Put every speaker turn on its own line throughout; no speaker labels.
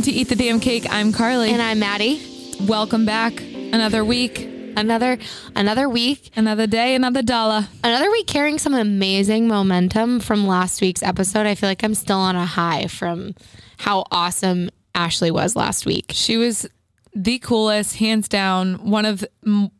welcome to Eat the Damn Cake. I'm Carly.
And I'm Maddie.
welcome back. Another week,
Another another week,
another day, another dollar.
another week carrying some amazing momentum from last week's episode. I feel like I'm still on a high from how awesome Ashley was last week.
She was the coolest, hands down. One of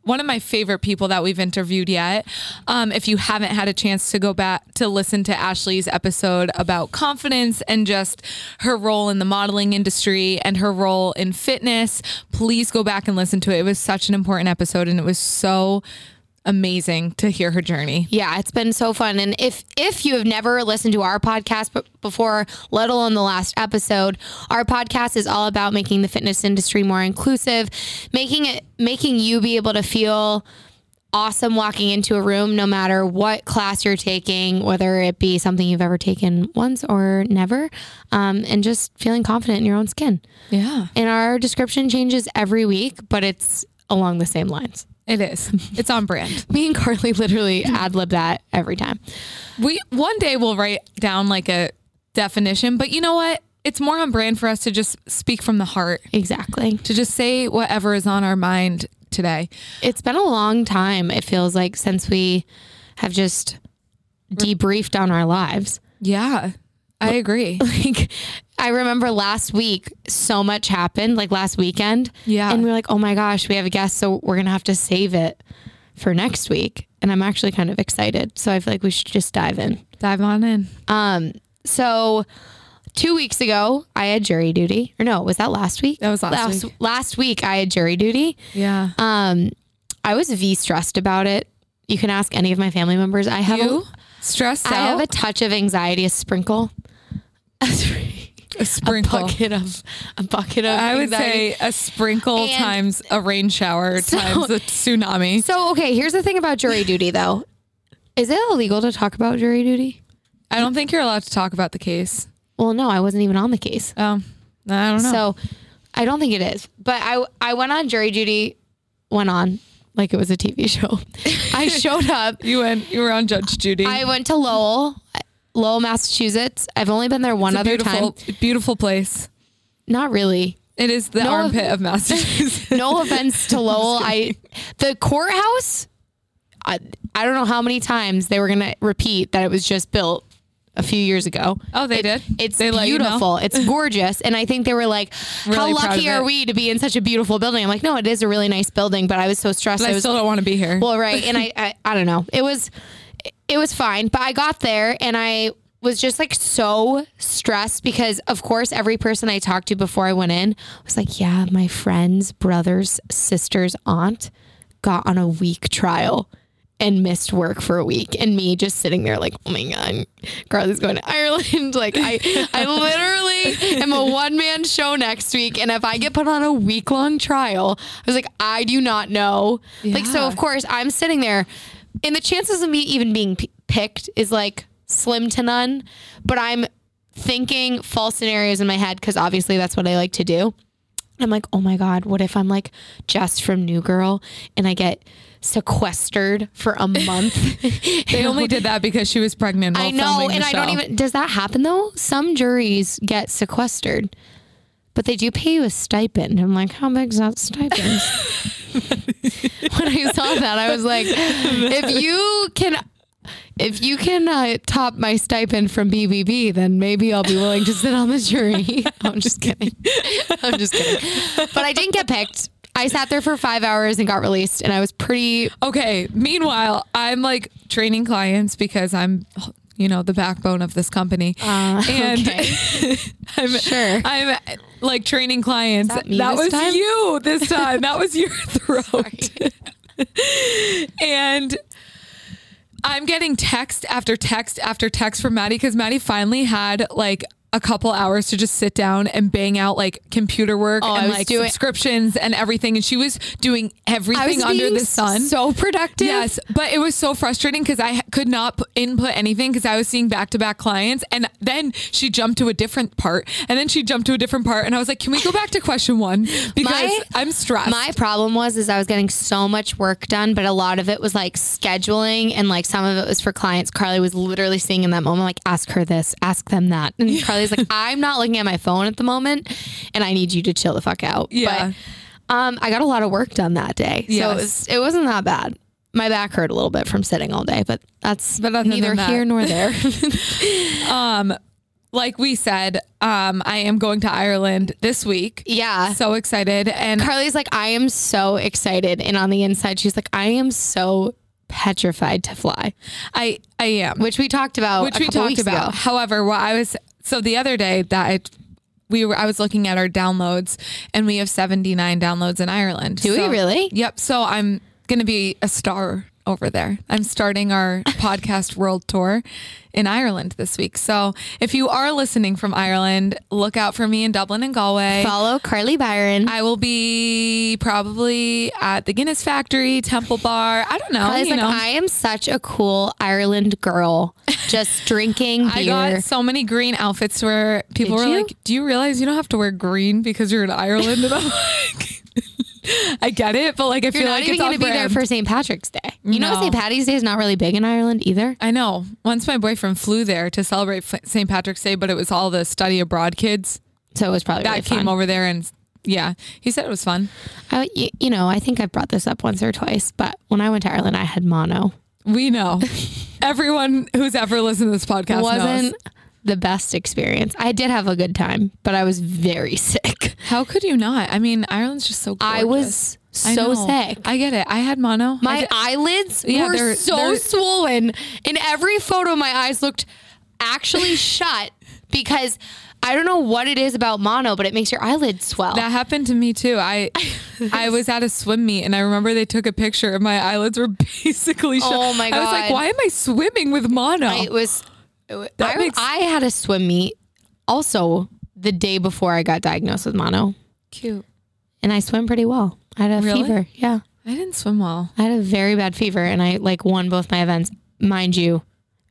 one of my favorite people that we've interviewed yet. Um, if you haven't had a chance to go back to listen to Ashley's episode about confidence and just her role in the modeling industry and her role in fitness, please go back and listen to it. It was such an important episode, and it was so amazing to hear her journey.
Yeah, it's been so fun. And if if you have never listened to our podcast before, let alone the last episode, our podcast is all about making the fitness industry more inclusive, making it making you be able to feel awesome walking into a room no matter what class you're taking, whether it be something you've ever taken once or never, um, and just feeling confident in your own skin.
Yeah.
And our description changes every week, but it's along the same lines.
It is. It's on brand.
Me and Carly literally ad lib that every time.
We one day we'll write down like a definition, but you know what? It's more on brand for us to just speak from the heart,
Exactly.
to just say whatever is on our mind today.
It's been a long time, it feels like, since we have just debriefed on our lives.
Yeah. I agree.
Like, I remember last week, so much happened, like last weekend.
Yeah.
And we are like, oh my gosh, we have a guest. So we're going to have to save it for next week. And I'm actually kind of excited. So I feel like we should just dive in.
Dive on in.
Um, so two weeks ago, I had jury duty. Or no, was that last week?
That was last week.
Last week, I had jury duty.
Yeah.
Um, I was V stressed about it. You can ask any of my family members. I have
you
a,
stressed
I have a touch of anxiety, a sprinkle,
A, sprinkle.
a bucket of a bucket of.
I would
anxiety.
say a sprinkle
And-
times a rain shower times a tsunami.
So okay, here's the thing about jury duty, though. Is it illegal to talk about jury duty?
I don't think you're allowed to talk about the case.
Well, no, I wasn't even on the case,
Um, I don't know.
so I don't think it is. But I I went on jury duty, went on like it was a TV show. I showed up.
you went. You were on Judge Judy.
I went to Lowell, Lowell, Massachusetts. I've only been there one other
beautiful,
time.
beautiful place.
Not really.
It is the
No,
armpit of Massachusetts.
no offense to Lowell. I the courthouse. I, I don't know how many times they were gonna repeat that it was just built a few years ago.
Oh, they did.
It's
They let you know?
beautiful. It's gorgeous, and I think they were like, "How
Really proud
lucky are we to be in such a beautiful building?" I'm like, "No, it is a really nice building," but I was so stressed.
But
I
I
was
still don't want to be here.
well, right, and I, I I don't know. It was it was fine, but I got there and I was just like so stressed because of course every person I talked to before I went in was like, "Yeah, my friend's brother's sister's aunt got on a week trial." And missed work for a week, and me just sitting there like, oh my god, Carly's going to Ireland. Like I, I literally am a one man show next week, and if I get put on a week long trial, I was like, I do not know. Like so, of course, I'm sitting there, and the chances of me even being p- picked is like slim to none. But I'm thinking false scenarios in my head because obviously that's what I like to do. I'm like, oh my God, what if I'm like Jess from New Girl and I get sequestered for a month?
they only did that because she was pregnant. While
I know, and I don't even. Does that happen though? Some juries get sequestered, but they do pay you a stipend. I'm like, how big is that stipend? when I saw that, I was like, if you can. If you can uh, top my stipend from BBB, then maybe I'll be willing to sit on the jury. I'm just kidding. I'm just kidding. But I didn't get picked. I sat there for five hours and got released, and I was pretty
Okay. Meanwhile, I'm like training clients because I'm, you know, the backbone of this company.
Uh,
and
okay.
I'm,
Sure.
I'm like training clients.
that this
was
time?
you this time. that was your throat. and I'm getting text after text after text from Maddie because Maddie finally had like a couple hours to just sit down and bang out like computer work
Oh,
and like
doing-
subscriptions and everything. And she was doing everything under the sun.
So productive.
Yes, but it was so frustrating because I could not input anything because I was seeing back to back clients. And then she jumped to a different part. And then she jumped to a different part. And I was like, can we go back to question one? Because
My-
I'm stressed.
My problem was is I was getting so much work done, but a lot of it was like scheduling and like some of it was for clients. Carly was literally seeing in that moment, like, ask her this, ask them that. And Like, I'm not looking at my phone at the moment. and I need you to chill the fuck out.
Yeah.
But um, I got a lot of work done that day, so it, was, it wasn't that bad. My back hurt a little bit from sitting all day, but that's
But
neither
that-
here nor there.
Um, like we said, um, I am going to Ireland this week.
yeah.
So excited. And
Carly's like, I am so excited, and on the inside, she's like, I am so petrified to fly,
I I am.
which we talked about,
which we talked about.
ago.
However, what I was so the other day that I, we were I was looking at our downloads and we have 79 downloads in Ireland.
Do we really?
Yep. So I'm going to be a star over there. I'm starting our podcast world tour in Ireland this week. So if you are listening from Ireland, look out for me in Dublin and Galway.
Follow Carly Byron.
I will be probably at the Guinness Factory, Temple Bar. I don't know.
Carly's
you
like,
know.
I am such a cool Ireland girl, just drinking beer.
I got so many green outfits where people
Did
were
you?
like, "Do you realize you don't have to wear green because you're in Ireland?" And I'm like, "I get it, but like I
You're
feel
not
like
even
it's
going to be there for St. Patrick's Day. You know, St. Patty's Day is not really big in Ireland either.
I know. Once my boyfriend flew there to celebrate St. Patrick's Day, but it was all the study abroad kids
So it was probably
that
really
came
fun.
over there, and yeah, he said it was fun.
I, you know, I think I've brought this up once or twice, but when I went to Ireland, I had mono.
We know. Everyone who's ever listened to this podcast
wasn't
knows.
The best experience. I did have a good time, but I was very sick.
How could you not? I mean, Ireland's just so. Gorgeous.
I was so
know.
sick.
I get it. I had mono.
My eyelids
Yeah,
were
they're-
so
they're-
swollen. In every photo, my eyes looked actually shut because I don't know what it is about mono, but it makes your eyelids swell.
That happened to me too. I I was at a swim meet and I remember they took a picture and my eyelids were basically oh shut.
Oh my god.
I was like, why am I swimming with mono?
it was. It wa-
That
I,
makes-
I had a swim meet also the day before I got diagnosed with mono,
Cute.
and I swam pretty well. I had a
Really?
fever. Yeah.
I didn't swim well.
I had a very bad fever and I like won both my events. Mind you,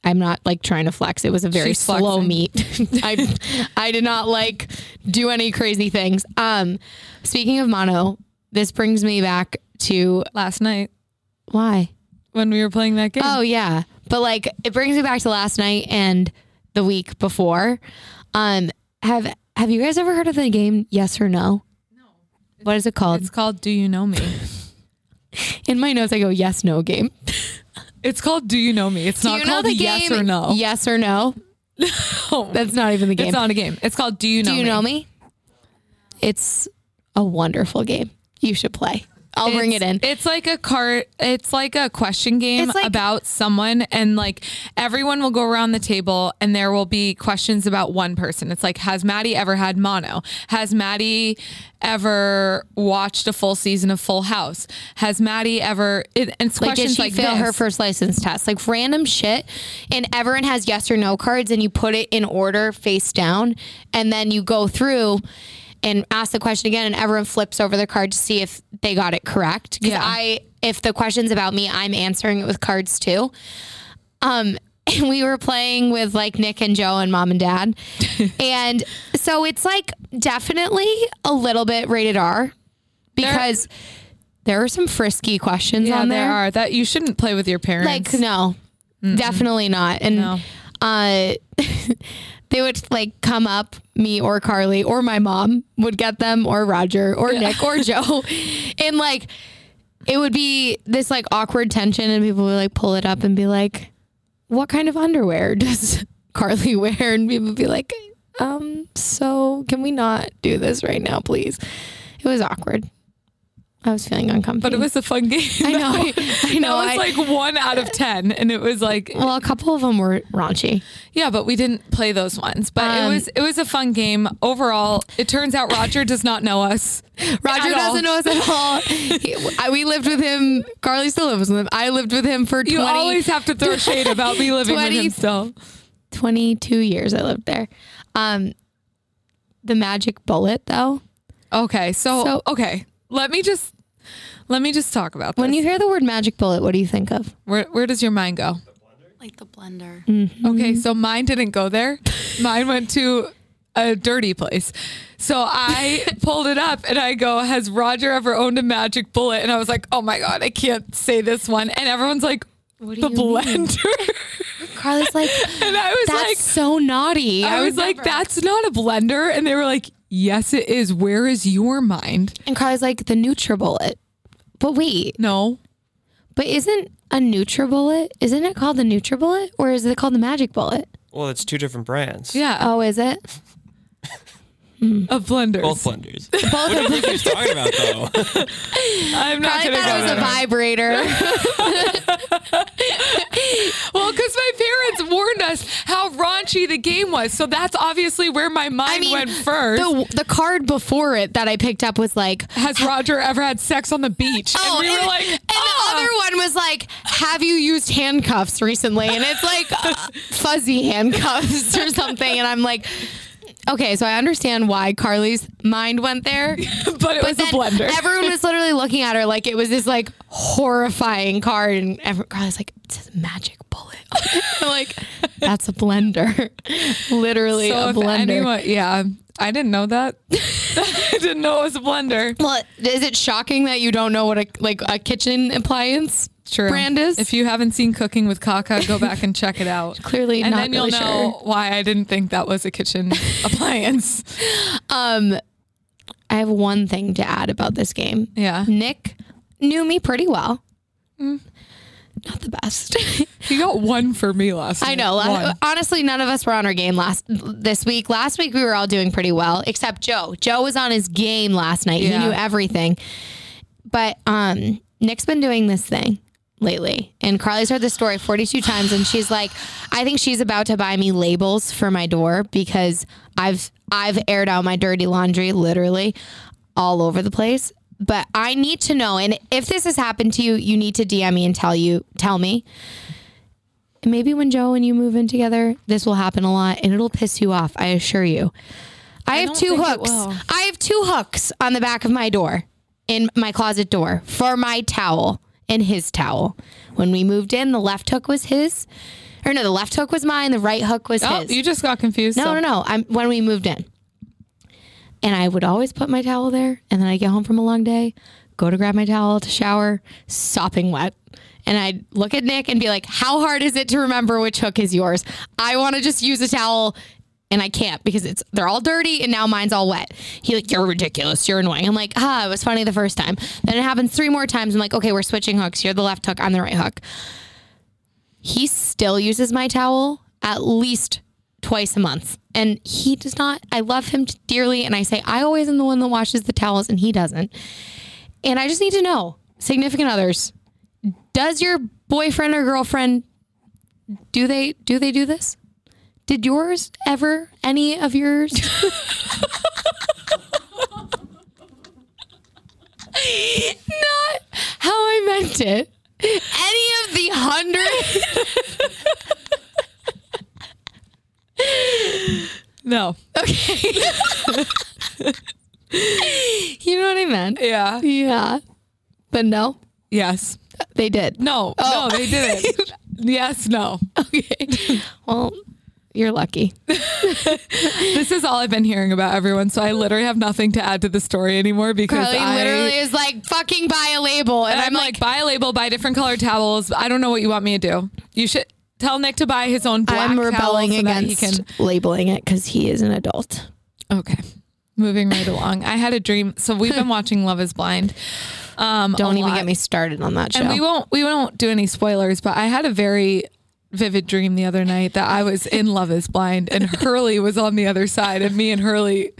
I'm not like trying to flex. It was a very
She's
slow
flexing.
meet. I I did not like do any crazy things. Um speaking of mono, this brings me back to
Last night
why?
when we were playing that game.
Oh yeah. But like it brings me back to last night and the week before. Um have have you guys ever heard of the game Yes or No? No. What is it called?
It's called Do You Know Me?
In my notes I go yes no game.
It's called Do You Know Me? It's
Do
not
you know
called
the
Yes
game
or No.
Yes or No?
Oh,
That's not even the game.
it's not a game. It's called Do You Know
Do you
Me?
know me? It's a wonderful game. You should play. I'll bring it in.
It's like a cart. It's like a question game
like-
about someone, and like everyone will go around the table, and there will be questions about one person. It's like, has Maddie ever had mono? Has Maddie ever watched a full season of Full House? Has Maddie ever? It, it's
Like, did
questions
she
like
fail
this.
her first license test? Like random shit. And everyone has yes or no cards, and you put it in order face down, and then you go through and ask the question again, and everyone flips over the card to see if they got it correct. Because
Yeah.
I, if the question's about me, I'm answering it with cards too. Um, and we were playing with like Nick and Joe and mom and dad. and so it's like definitely a little bit rated R because there are some frisky questions
Yeah,
on
there
there.
are that you shouldn't play with your parents.
Like, no, definitely not. And
No.
uh, they would like come up, me or Carly or my mom would get them, or Roger or Nick or Joe. And like, it would be this like awkward tension, and people would like pull it up and be like, What kind of underwear does Carly wear? And people would be like, Um, so can we not do this right now, please? It was awkward. I was feeling uncomfortable.
but it was a fun game.
I know. I, I know.
That was
I-
like one out of ten, and it was like
well, a couple of them were raunchy.
Yeah, but we didn't play those ones. But it
Um,
was it was a fun game overall. It turns out Roger does not know us.
Roger doesn't know us at all. He- I- we lived with him. Carly still lives with him. I lived with him for 20,
You always have to throw shade about me living with
20
him still.
22 years I lived there. Um, the magic bullet, though.
Okay, so,
So-
okay, let me just let me just talk about this.
When you hear the word magic bullet, what do you think of?
where where does your mind go?
Like the blender. Mm-hmm.
Okay, so mine didn't go there. Mine went to a dirty place. So I pulled it up and I go, Has Roger ever owned a magic bullet? And I was like, Oh my God, I can't say this one. And everyone's like,
What do
The
you mean?
blender.
Carly's like,
and I was
that's
like,
so naughty.
I was like,
never-
that's not a blender. And they were like, Yes, it is. Where is your mind?
And Carly's like, the NutriBullet. But wait,
No.
but isn't a NutriBullet, isn't it called the NutriBullet or is it called the Magic Bullet?
Well, it's two different brands.
Yeah.
Oh, is it?
Of blenders.
Both blenders. what do you think he was talking about, though?
I'm not
I
gonna
thought it was a vibrator.
Well, because my parents warned us how raunchy the game was, so that's obviously where my mind went first.
The, the card before it that I picked up was like,
Has Roger ever had sex on the beach?
Oh,
and we were like,
and
"Ah."
the other one was like, "Have you used handcuffs recently?" And it's like uh, fuzzy handcuffs or something. And I'm like, okay, so I understand why Carly's mind went there.
but it was a blender.
Everyone was literally looking at her like it was this like horrifying card, and every, Carly's like, "It says magic bullet." Like, that's a blender, literally
so
a blender.
anyone, yeah, I didn't know that. I didn't know it was a blender.
well, is it shocking that you don't know what a like a kitchen appliance
True.
brand is?
If you haven't seen Cooking with Kaka, go back and check it out.
Clearly
and
not
then you'll
really
know
sure.
why I didn't think that was a kitchen appliance.
Um, I have one thing to add about this game.
Yeah,
Nick knew me pretty well.
Mm.
Not the best.
he got one for me last.
I know. La- honestly, none of us were on our game last this week. Last week we were all doing pretty well, except Joe. Joe was on his game last night.
Yeah.
He knew everything. But um, Nick's been doing this thing lately, and Carly's heard this story 42 times, and she's like, I think she's about to buy me labels for my door because I've I've aired out my dirty laundry literally all over the place. But I need to know, and if this has happened to you, you need to DM me and tell you tell me. And maybe when Joe and you move in together, this will happen a lot and it'll piss you off. I assure you. I, have two hooks. I have two hooks on the back of my door in my closet door for my towel and his towel. When we moved in, the left hook was his. Or no, the left hook was mine, the right hook was
Oh,
his.
you just got confused.
No,
so-
no, no. I'm when we moved in. And I would always put my towel there. And then I get home from a long day, go to grab my towel to shower, sopping wet. And I'd look at Nick and be like, How hard is it to remember which hook is yours? I want to just use a towel and I can't because it's they're all dirty and now mine's all wet. He like, You're ridiculous. You're annoying. I'm like, ah, it was funny the first time. Then it happens three more times. I'm like, okay, we're switching hooks. You're the left hook, I'm the right hook he still uses my towel at least twice a month. And he does not, I love him dearly. And I say, I always am the one that washes the towels and he doesn't. And I just need to know significant others, does your boyfriend or girlfriend, do they, do they do this? Did yours ever, any of yours? Not how I meant it. Any of the hundred
No.
Okay. you know what I meant?
Yeah.
Yeah. But no,
Yes.
they did.
No.
Oh.
No, they didn't. yes. No.
Okay. Well, you're lucky.
This is all I've been hearing about everyone. So I literally have nothing to add to the story anymore because
Carly
I
literally is like, fucking buy a label. And,
And
I'm,
I'm like, buy a label, buy different colored towels. I don't know what you want me to do. You should tell Nick to buy his own black
I'm
towel
rebelling
so that
against
he can.
labeling it because he is an adult.
Okay. Moving right along. I had a dream. So we've been watching Love is Blind. Um,
Don't even
lot.
get me started on that show.
And we won't we won't do any spoilers, but I had a very vivid dream the other night that I was in Love is Blind and Hurley was on the other side and me and Hurley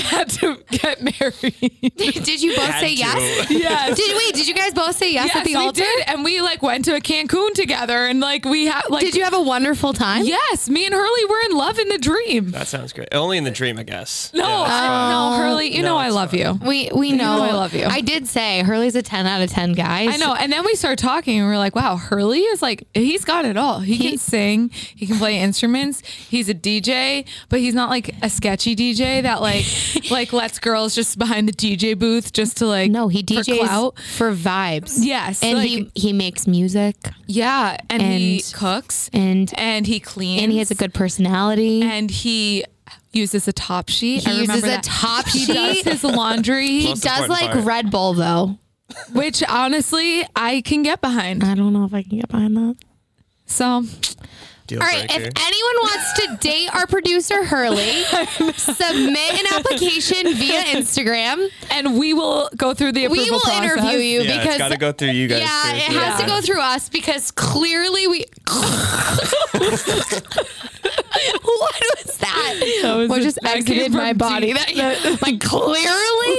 had to get married.
did you both
Had
say
to.
yes?
yes.
Did wait? Did you guys both say yes,
yes,
at the
we
altar?
did, and we like went to a Cancun together, and like we had like.
Did you have a wonderful time?
Yes, me and Hurley were in love in the dream.
That sounds great. Only in the dream, I guess.
No,
Yeah, that's
I,
fine.
no, oh, Hurley, you
No,
know I love
fine.
you.
We we know.
know I love you.
I did say Hurley's a ten out of ten guy.
I know. And then we started talking and we are like, wow, Hurley is like, he's got it all. He, can sing, he can play instruments, he's a DJ, but he's not like a sketchy DJ that like like lets girls just behind the DJ booth just to like
No, he DJs
clout.
for, vibes.
Yes,
and
like-
he he makes music
Yeah. And, he cooks
and
and he cleans.
and he has a good personality.
and he uses a top sheet.
He
I
uses a
that.
top
He does
sheet?
his laundry,
he does like
part.
Red Bull though.
which honestly I can get behind.
I don't know if I can get behind that.
So
Deal
All right, if anyone wants to date our producer Hurley, submit an application via Instagram.
and we will go through the approval
We will
process.
interview you
yeah,
because
it's got to go through you guys.
yeah,
first.
it has to go through us because clearly we. what was that?
That was
what just
that
exited my body?
deep-
That, like clearly,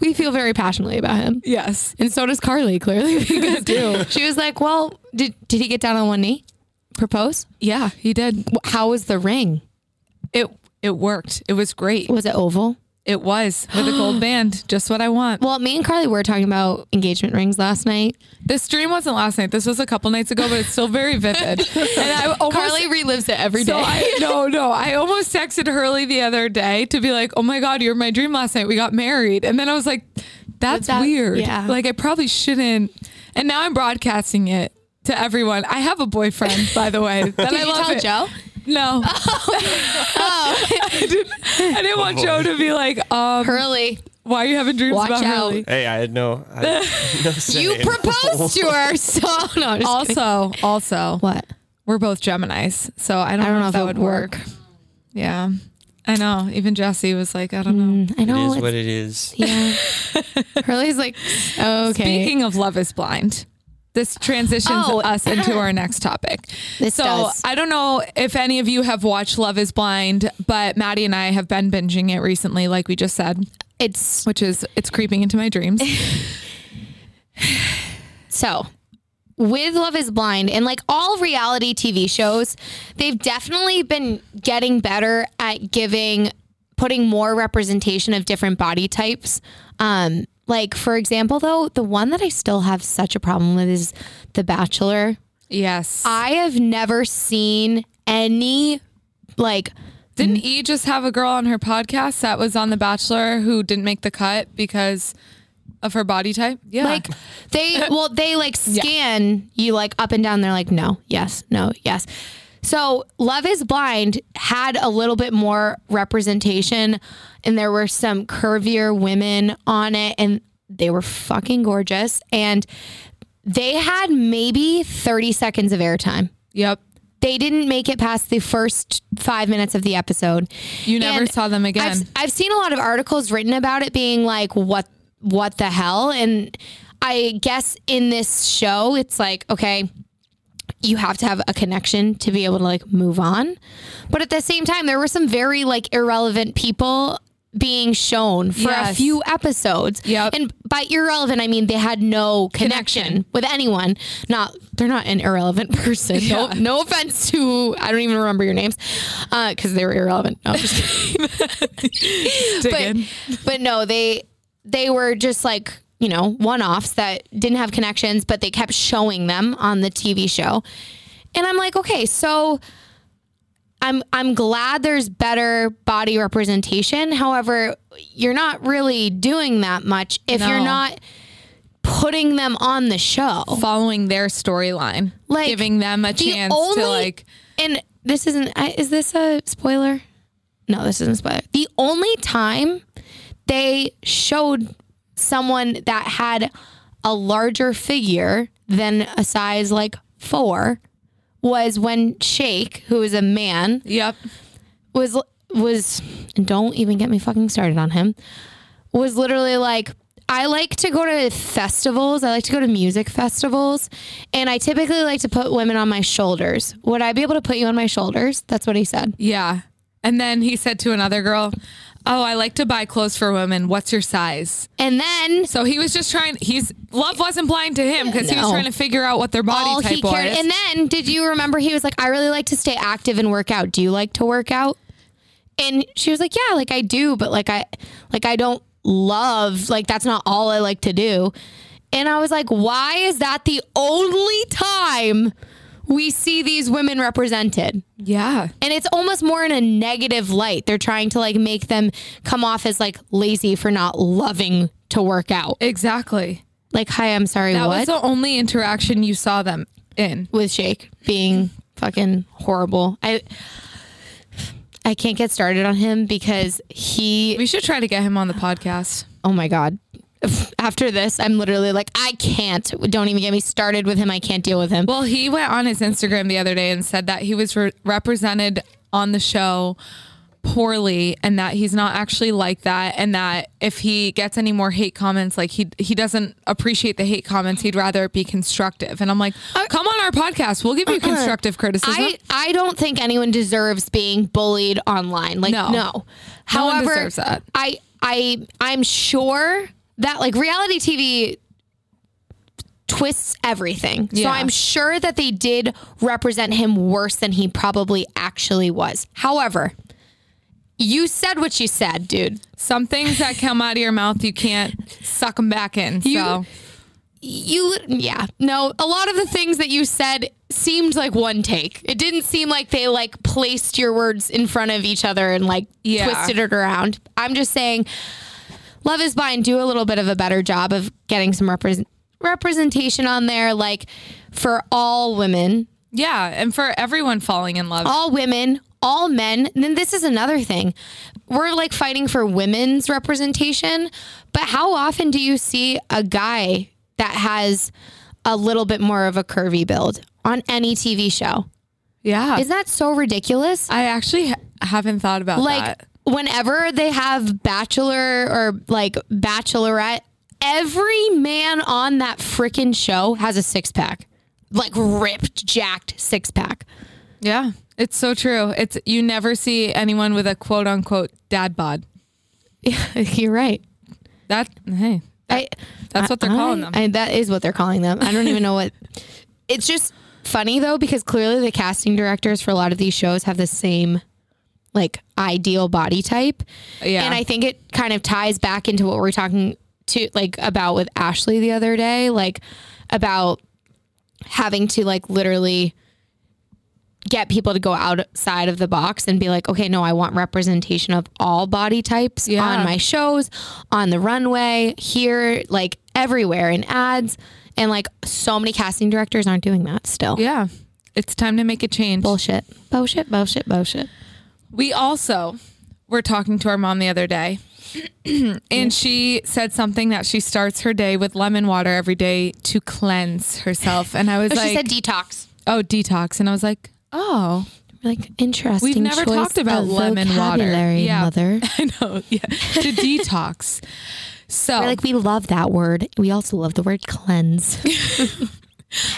we feel very passionately about him,
Yes.
and so does Carly. Clearly, because
do.
she was like, "Well, did did he get down on one knee, propose?
Yeah, he did.
How was the ring?
It it worked. It was great.
Was it oval?"
It was with a gold band. Just what I want.
Well, me and Carly were talking about engagement rings last night.
This stream wasn't last night. This was a couple nights ago, but it's still very vivid. And I almost,
Carly relives it every day.
So I no no. I almost texted Hurley the other day to be like, "Oh my god, you're my dream last night. We got married." And then I was like, "That's
that-
weird.
yeah.
Like I probably shouldn't." And now I'm broadcasting it to everyone. I have a boyfriend, by the way. That
Did
I
you
love
tell
it.
Joe?
No, I, didn't, I didn't want Joe to be like, um,
Hurley,
"Why are you having dreams
Watch
about
out.
Hurley?"
Hey, I had no. I had no say
you proposed to her, so no. I'm just kidding.
Also, also,
what?
we're both Geminis, so I don't,
I don't
know,
know
if
if
that would
would
work.
work.
Yeah, I know. Even Jesse was like, I don't know.
I know. it's-
what it is.
yeah. Hurley's like, okay.
Speaking of Love is Blind, this transitions
Oh.
us into our next topic.
This
so
does.
I don't know if any of you have watched Love is Blind, but Maddie and I have been binging it recently, like we just said,
it's
which is it's creeping into my dreams.
so with Love is Blind and like all reality TV shows, they've definitely been getting better at giving putting more representation of different body types. Um like for example though, the one that I still have such a problem with is The Bachelor.
yes.
I have never seen any like
Didn't E just have a girl on her podcast that was on The Bachelor who didn't make the cut because of her body type? Yeah.
like they well they like scan you like up and down they're like no yes no yes so love is blind had a little bit more representation and there were some curvier women on it and they were fucking gorgeous and they had maybe 30 seconds of airtime
yep.
they didn't make it past the first five minutes of the episode
You never
And
saw them again.
I've, I've seen a lot of articles written about it being like, what, what the hell? And I guess in this show, it's like, okay, you have to have a connection to be able to like move on. But at the same time, there were some very like irrelevant people being shown for a few episodes.
Yep.
And by irrelevant, I mean they had no connection,
Connection.
with anyone. Not they're not an irrelevant person. No,
Yeah.
no offense to I don't even remember your names uh, because they were irrelevant. No, I'm just kidding but but no, they they were just like you know one offs that didn't have connections, but they kept showing them on the TV show, and I'm like, okay, so. I'm I'm glad there's better body representation. However, you're not really doing that much if you're not putting them on the show.
following their storyline,
Like,
giving them a
the
chance
only-
to like.
and this isn't is this a spoiler no this isn't a spoiler the only time they showed someone that had a larger figure than a size like four was when Shake who is a man
Yep.
was was don't even get me fucking started on him was literally like I like to go to festivals. I like to go to music festivals, and I typically like to put women on my shoulders. Would I be able to put you on my shoulders? That's what he said.
Yeah. And then he said to another girl, "Oh, I like to buy clothes for women. What's your size?"
And then
So he was just trying. He's love wasn't blind to him because he was
No.
trying to figure out what their body
all
type
he cared.
was.
And then did you remember he was like, I really like to stay active and work out. Do you like to work out? And she was like, Yeah, like I do, but like I like I don't love like that's not all I like to do. And I was like, why is that the only time we see these women represented?
yeah.
And it's almost more in a negative light. They're trying to like make them come off as like lazy for not loving to work out.
Exactly.
Like, hi, I'm sorry,
That
what?
was the only interaction you saw them in.
with Shake being fucking horrible. I I can't get started on him because he
We should try to get him on the podcast.
oh my god. after this, I'm literally like, I can't. Don't even get me started with him. I can't deal with him.
Well, he went on his Instagram the other day and said that he was re- represented on the show poorly and that he's not actually like that and that if he gets any more hate comments like he he doesn't appreciate the hate comments he'd rather be constructive and I'm like come on our podcast we'll give you constructive criticism
I, I don't think anyone deserves being bullied online. Like
No.
no.
No one
However,
deserves that.
I I I'm sure that like reality TV twists everything. So I'm sure that they did represent him worse than he probably actually was. However, you said what you said, dude.
some things that come out of your mouth you can't suck them back in so
You yeah. No, a lot of the things that you said seemed like one take. It didn't seem like they like placed your words in front of each other and like
Yeah.
twisted it around. I'm just saying Love is Blind do a little bit of a better job of getting some represent representation on there like for all women,
yeah and for everyone falling in love
all women, all men. And then this is another thing. We're like fighting for women's representation, but how often do you see a guy that has a little bit more of a curvy build on any TV show?
yeah
Is that so ridiculous?
I actually ha- haven't thought about
Like
that
whenever they have bachelor or like bachelorette, every man on that freaking show has a six pack. Like ripped, jacked six pack.
Yeah, it's so true. It's you never see anyone with a quote unquote dad bod.
Yeah, You're right.
That hey,
I,
that's what they're
I-
calling them.
I- that is what they're calling them. I don't even know what. It's just funny though because clearly the casting directors for a lot of these shows have the same like ideal body type.
Yeah.
And I think it kind of ties back into what we're talking to like about with Ashley the other day, like about having to like literally get people to go outside of the box and be like, okay, no, I want representation of all body types
Yeah.
on my shows, on the runway, here, like everywhere in ads. And like so many casting directors aren't doing that still.
yeah, it's time to make a change.
Bullshit. Bullshit, bullshit, bullshit.
We also were talking to our mom the other day, and she said something that she starts her day with lemon water every day to cleanse herself. And I was
Oh,
like,
she said detox.
"Oh, detox," and I was like, "Oh."
Like interesting.
We've never talked about lemon water. Yeah.
mother.
I know, yeah, to detox. So
We're like we love that word. We also love the word cleanse.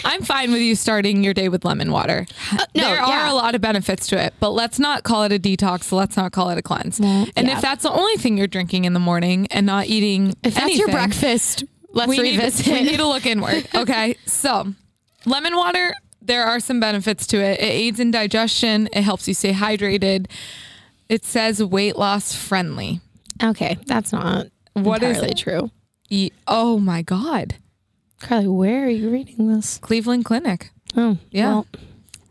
I'm fine with you starting your day with lemon water.
Uh, no,
there
yeah.
are a lot of benefits to it, but let's not call it a detox. Let's not call it a cleanse. and
yeah.
if that's the only thing you're drinking in the morning and not eating
If that's your breakfast, let's
we need,
revisit.
we need to look inward. Okay. So, lemon water, there are some benefits to it. It aids in digestion, it helps you stay hydrated. It says weight loss friendly.
okay, that's not
What is
entirely
it?
true.
E- oh my God.
Carly, where are you reading this?
Cleveland Clinic.
Oh,
Yeah.
well,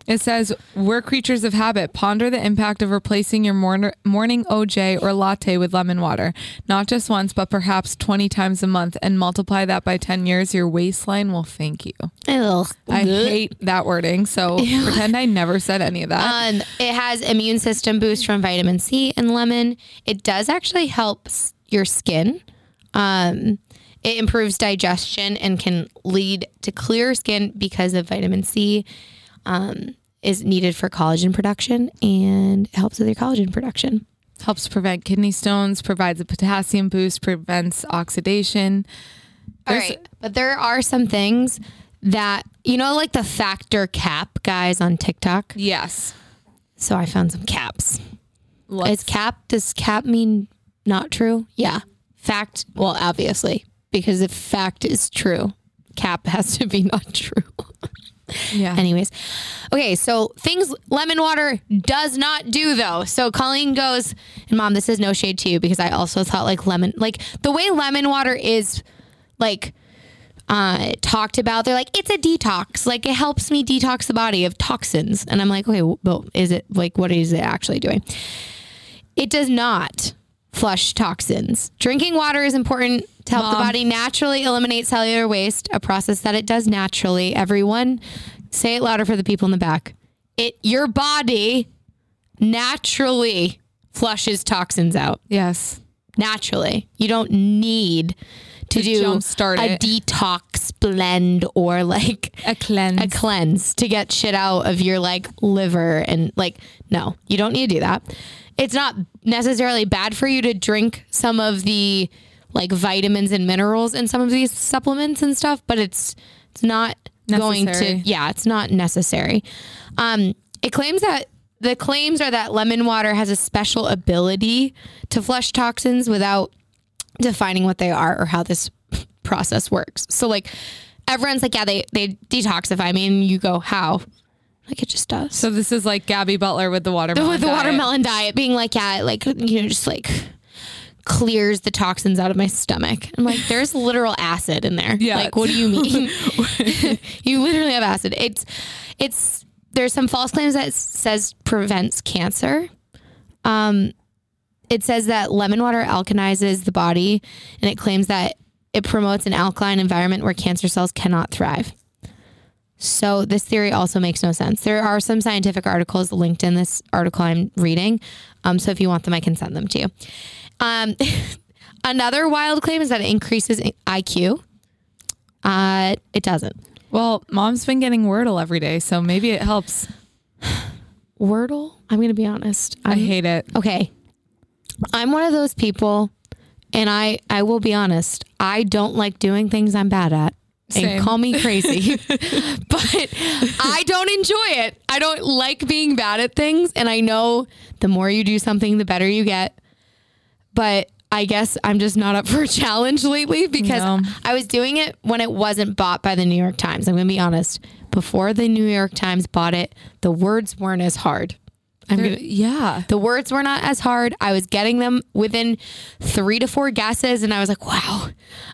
It says, We're creatures of habit. Ponder the impact of replacing your morn- morning OJ or latte with lemon water. Not just once, but perhaps 20 times a month, and multiply that by 10 years. Your waistline will thank you.
ugh.
I hate that wording. So pretend I never said any of that.
Um, it has immune system boost from vitamin C and lemon. It does actually help s- your skin. Um, it improves digestion and can lead to clear skin because of vitamin C. Um, is needed for collagen production and it helps with your collagen production.
Helps prevent kidney stones, provides a potassium boost, prevents oxidation.
All
There's-
right, but there are some things that you know, like the factor cap guys on TikTok.
Yes.
So I found some caps.
Let's-
Is cap does cap mean not true? Yeah. Fact, well, obviously, because if fact is true, cap has to be not true.
yeah.
Anyways, okay, so things lemon water does not do though. So Colleen goes, and mom, this is no shade to you because I also thought like lemon, like the way lemon water is like uh, talked about, they're like, it's a detox. Like it helps me detox the body of toxins. And I'm like, okay, well, is it like, what is it actually doing? It does not flush toxins. Drinking water is important to help the body naturally eliminate cellular waste, a process that it does naturally. Everyone, say it louder for the people in the back. It your body naturally flushes toxins out.
yes.
Naturally. You don't need to, do
jumpstart
a
it.
detox blend or like
A cleanse.
a cleanse to get shit out of your like liver and like no, you don't need to do that. It's not necessarily bad for you to drink some of the like vitamins and minerals in some of these supplements and stuff, but it's it's not going to yeah, it's not necessary. Um it claims that the claims are that lemon water has a special ability to flush toxins without defining what they are or how this process works. So like everyone's like, yeah, they they detoxify me, and you go, how? Like it just does.
So this is like Gabby Butler with the watermelon.
with the
diet.
watermelon diet being like, yeah, it, like you know, just like clears the toxins out of my stomach. I'm like, there's literal acid in there.
Yeah.
Like, what do you mean? you literally have acid. It's it's there's some false claims that says prevents cancer. Um, it says that lemon water alkalizes the body, and it claims that it promotes an alkaline environment where cancer cells cannot thrive. So this theory also makes no sense. There are some scientific articles linked in this article I'm reading. Um, so if you want them, I can send them to you. Um, another wild claim is that it increases IQ. Uh, it doesn't.
Well, mom's been getting Wordle every day, so maybe it helps.
Wordle. I'm going to be honest.
I
I'm,
hate it.
okay. I'm one of those people, and I I will be honest. I don't like doing things I'm bad at.
Same.
And call me crazy, but I don't enjoy it. I don't like being bad at things, and I know the more you do something, the better you get. But I guess I'm just not up for a challenge lately because
No.
I was doing it when it wasn't bought by the New York Times. I'm going to be honest. Before the New York Times bought it, the words weren't as hard. Gonna,
yeah.
the words were not as hard. I was getting them within three to four guesses, and I was like, wow,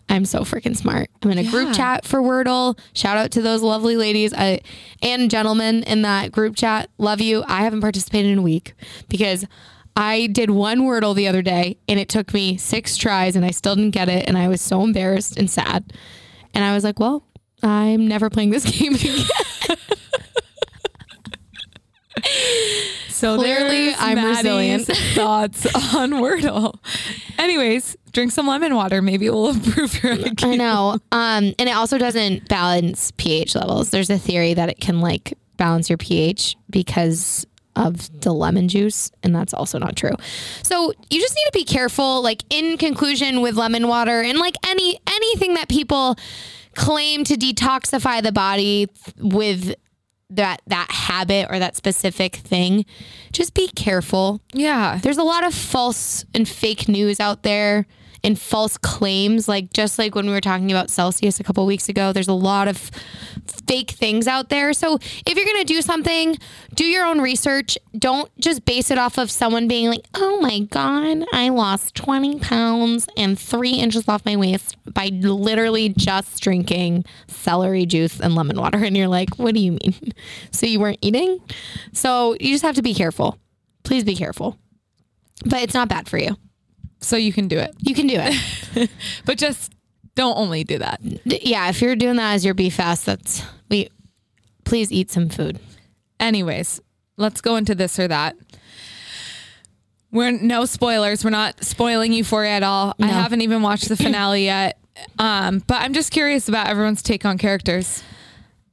I'm so freaking smart. I'm in a group chat for Wordle. Shout out to those lovely ladies I, and gentlemen in that group chat. Love you. I haven't participated in a week because I did one Wordle the other day, and it took me six tries, and I still didn't get it. And I was so embarrassed and sad. And I was like, well, I'm never playing this game again.
So
Clearly, I'm
Maddie's
resilient.
thoughts on Wordle. Anyways, drink some lemon water. Maybe it will improve your IQ.
I know. Um, and it also doesn't balance pH levels. There's a theory that it can like balance your pH because of the lemon juice, and that's also not true. So you just need to be careful. Like in conclusion, with lemon water and like any anything that people claim to detoxify the body with that that habit or that specific thing, just be careful
Yeah.
there's a lot of false and fake news out there and false claims. Like just like when we were talking about celsius a couple weeks ago there's a lot of fake things out there. So if you're to do something do your own research. Don't just base it off of someone being like oh my god i lost 20 pounds and three inches off my waist by literally just drinking celery juice and lemon water. And you're like what do you mean? So you weren't eating? So you just have to be careful. Please be careful. But it's not bad for you.
So you can do it.
You can do it.
But just don't only do that.
Yeah, if you're doing that as your beef fast, that's we. Please eat some food.
Anyways, let's go into this or that. We're no spoilers. We're not spoiling you for Euphoria at all. I haven't even watched the finale yet. Um, but I'm just curious about everyone's take on characters.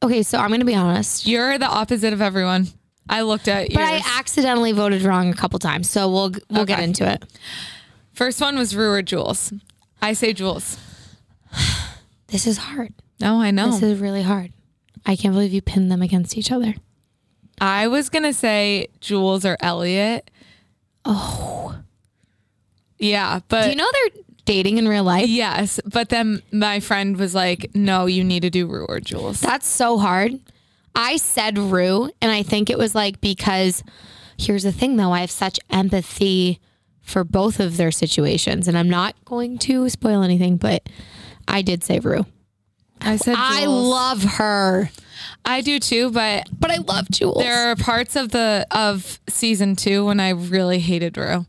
Okay, so I'm gonna be honest,
You're the opposite of everyone. I looked at
but
yours.
I accidentally voted wrong a couple times, so we'll we'll get into it.
First one was Rue or Jules. I say Jules.
This is hard.
No, I know.
This is really hard. I can't believe you pinned them against each other.
I was gonna say Jules or Elliot.
Oh,
Yeah, but
do you know they're dating in real life?
yes, but then my friend was like, "No, you need to do Rue or Jules."
That's so hard. I said Rue, and I think it was like because here's the thing though, I have such empathy for both of their situations, and I'm not going to spoil anything, but I did say Rue.
I said Jules.
I love her,
I do too, but
but I love Jules.
there are parts of the of season two when I really hated Rue,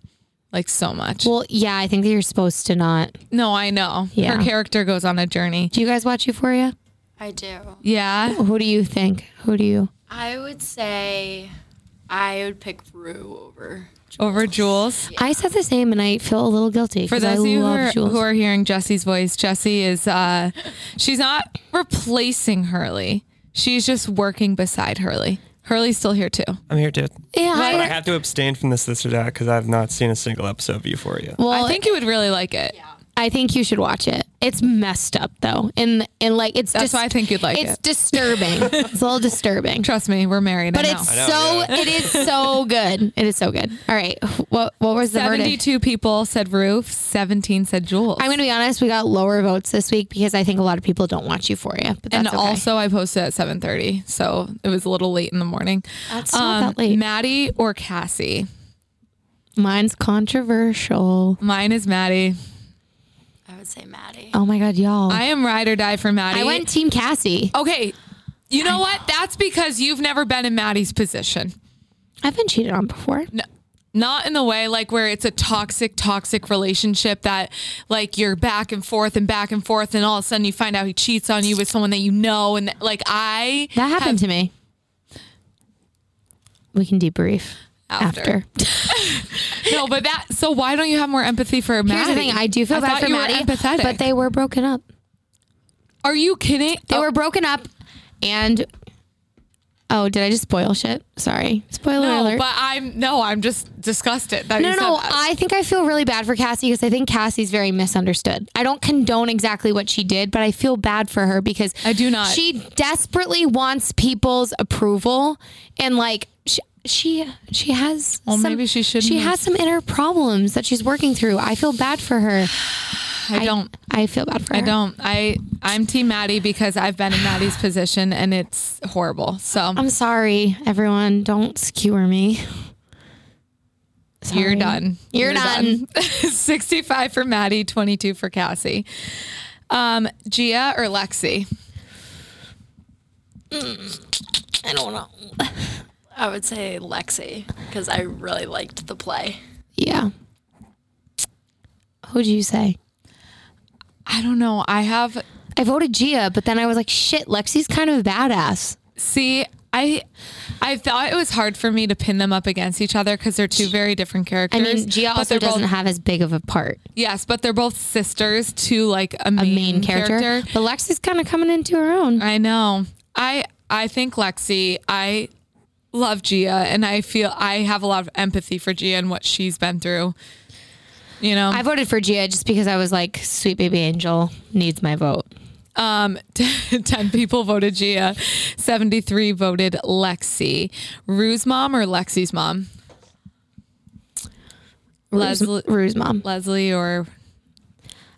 like so much.
well, yeah, I think that you're supposed to not.
no, I know
Yeah.
her character goes on a journey.
Do you guys watch Euphoria?
I do.
Yeah,
Who do you think? Who do you?
I would say I would pick Rue over
over Jules.
I said the same, and I feel a little guilty
For
because I
those of you who
love
are,
Jules.
who are hearing Jesse's voice, Jesse is uh she's not replacing Hurley. She's just working beside Hurley. Hurley's still here too.
I'm here too.
yeah,
But I
I,
have to abstain from this, this, or that because I've not seen a single episode of Euphoria.
well,
I think you would really like it.
I think you should watch it. It's messed up though, and and like it's
That's
just
why I think you'd like
it's
it.
It's disturbing. it's a little disturbing.
Trust me, we're married.
But
I know.
it's
I know,
so
yeah.
it is so good. It is so good. All right, what what was the verdict?
72 people said Rue, 17 said Jules.
I'm gonna be honest. We got lower votes this week because I think a lot of people don't watch Euphoria. But that's
and
okay.
also I posted at 7:30, so it was a little late in the morning.
that's not um, that late.
Maddie or Cassie?
Mine's controversial.
Mine is Maddie.
I would say Maddie.
Oh my god, y'all!
I
I,
am ride or die for Maddie.
I went Team Cassie.
Okay. You know what? That's because you've never been in Maddie's position.
I've been cheated on before.
No, not in the way like where it's a toxic, toxic relationship that like you're back and forth and back and forth, and all of a sudden you find out he cheats on you with someone that you know, and like I
That happened
have-
to me. We can debrief
After.
after.
no, but that. So why don't you have more empathy for Maddie?
Here's the thing: I do feel
I
bad for Maddie,
empathetic.
but they were broken up.
are you kidding?
They
Oh,
were broken up, and oh, did I just spoil shit? Sorry, spoiler
no,
alert.
but I'm no, I'm just disgusted. That
No,
you
no,
said
no.
that.
I think I feel really bad for Cassie because I think Cassie's very misunderstood. I don't condone exactly what she did, but I feel bad for her because
I do not.
She desperately wants people's approval, and like she she, has.
Well,
some,
maybe she shouldn't
She
have.
has some inner problems that she's working through. I feel bad for her.
I don't.
I feel bad for her.
I don't. I I'm Team Maddie because I've been in Maddie's position and it's horrible. So
I'm sorry, everyone. Don't skewer me.
you're done.
You're done.
65 for Maddie, 22 for Cassie. Um, Gia or Lexi?
I don't know.
I would say Lexi because I really liked the play.
Yeah. Who'd you say?
I don't know. I have
I voted Gia, but then I was like, shit, Lexi's kind of a badass.
see. I I thought it was hard for me to pin them up against each other because they're two very different
I
characters.
mean, Gia
but
also doesn't
both,
have as big of a part,
Yes, but they're both sisters to like a
a
main,
main character. But Lexi's kind of coming into her own.
I know. I I think Lexi. I love Gia, and I feel I have a lot of empathy for Gia and what she's been through. You know,
I voted for Gia just because I was like, sweet baby angel needs my vote.
um, ten people voted Gia, seventy three voted Lexi. Rue's mom or Lexi's mom?
Rue's,
Leslie,
Rue's mom.
Leslie or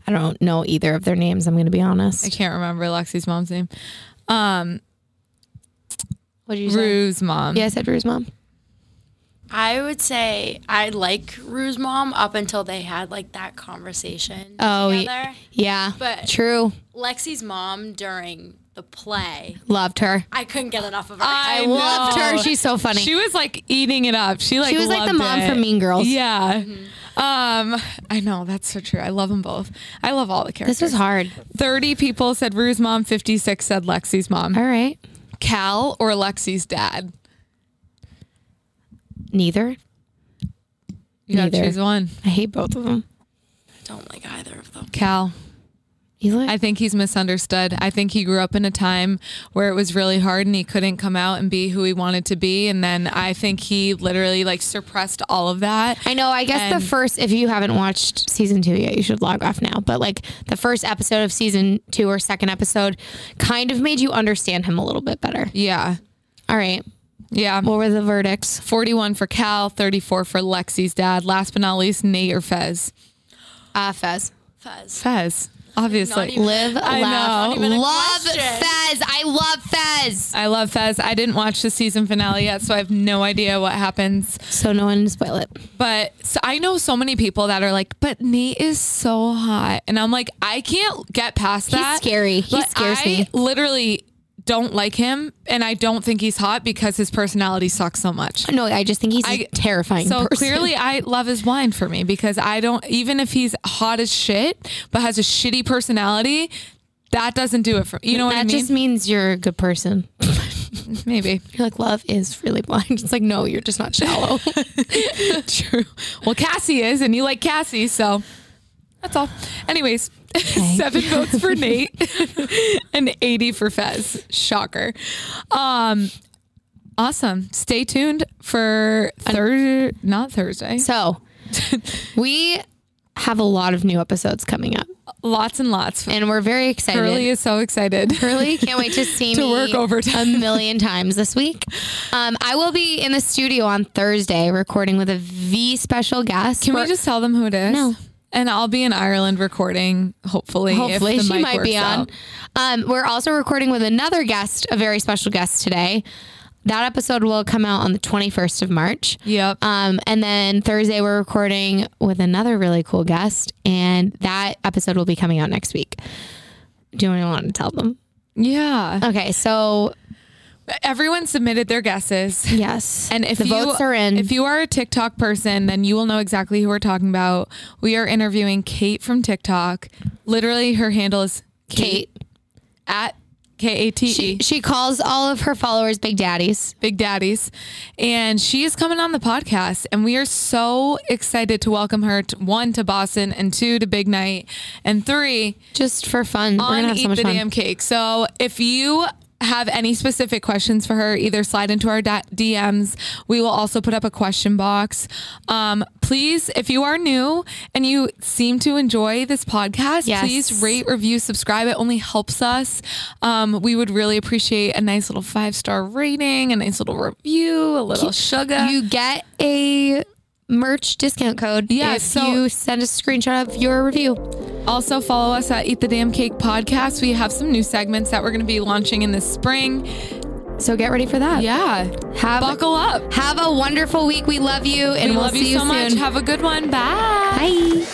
I don't know either of their names. I'm going to be honest.
I can't remember Lexi's mom's name. Um,
What did you
Rue's mom.
Yeah, I said Rue's mom.
I would say I like Rue's mom up until they had like that conversation
Oh, y-
together.
Yeah,
But-
true.
Lexi's mom during the play,
Loved her.
I couldn't get enough of her.
I
loved
know.
her. She's so funny.
She was like eating it up. She like
She was like the mom
it.
from Mean Girls.
Yeah. Um, I know that's so true. I love them both. I love all the characters.
This was hard.
Thirty people said Rue's mom. Fifty-six said Lexi's mom.
All right.
Cal or Lexi's dad.
Neither.
You gotta
Neither.
choose one.
I hate both of them.
I don't like either of them.
Cal.
Like?
I think he's misunderstood. I think he grew up in a time where it was really hard and he couldn't come out and be who he wanted to be. And then I think he literally like suppressed all of that.
I know. I guess
And-
the first, if you haven't watched season two yet, you should log off now. But like the first episode of season two or second episode kind of made you understand him a little bit better.
Yeah.
All right.
Yeah.
What were the verdicts?
41 for Cal, 34 for Lexi's dad. Last but not least, Nate or Fez.
Uh, Fez.
Fez.
Fez, obviously.
Not even-
Live,
I
laugh,
know.
even
love. Fez. I love Fez.
I love Fez. I didn't watch the season finale yet, so I have no idea what happens.
So no one spoil it.
But so I know so many people that are like, but Nate is so hot. And I'm like, I can't get past that.
He's scary. He
But
scares
I
me.
literally don't like him and I don't think he's hot because his personality sucks so much.
No, I just think he's
I-
terrifying.
So
person.
clearly, I love his wine for me because I don't, even if he's hot as shit, but has a shitty personality, that doesn't do it for you know what
that
I mean?
That just means you're a good person.
Maybe.
You're like, love is really blind. It's like, no, you're just not shallow.
True. Well, Cassie is, and you like Cassie, so that's all. Anyways, seven votes for Nate and 80 for Fez. Shocker. Um, awesome. Stay tuned for Thursday, not Thursday.
so we have a lot of new episodes coming up
Lots and lots.
and we're very excited.
Curly is so excited.
Curly can't wait to see
To
me
work overtime.
a million times this week. Um, I will be in the studio on Thursday recording with a V special guest.
Can we just tell them who it is?
No.
And I'll be in Ireland recording, hopefully.
Hopefully,
if the
she
mic
might be on. Um, we're also recording with another guest, a very special guest today. That episode will come out on the 21st of March.
Yep.
Um, and then Thursday, we're recording with another really cool guest, and that episode will be coming out next week. Do you want to tell them?
yeah.
Okay, so
Everyone submitted their guesses.
yes,
And if
the
you,
votes are in,
if you are a TikTok person, then you will know exactly who we're talking about. We are interviewing Kate from TikTok. Literally, her handle is Kate,
Kate,
at K A T
she,
E.
she calls all of her followers big daddies.
Big Daddies. And she is coming on the podcast. And we are so excited to welcome her, to, one, to Boston, and two, to Big Night, and three,
Just for fun. We're
on
gonna have
Eat
so much
the
fun.
Damn Cake. So if you have any specific questions for her, either slide into our DMs. We will also put up a question box. Um, please, if you are new and you seem to enjoy this podcast,
Yes.
please rate, review, subscribe. It only helps us. Um, we would really appreciate a nice little five star rating, a nice little review, a little sugar.
You get a merch discount code
Yeah,
if
so-
you send a screenshot of your review.
Also, follow us at Eat the Damn Cake podcast. We have some new segments that we're going to be launching in the spring.
So get ready for that.
Yeah.
Have
Buckle up.
have a wonderful week. We love you, and
we
will
love
see
you so
soon.
much. Have a good one. Bye.
Bye.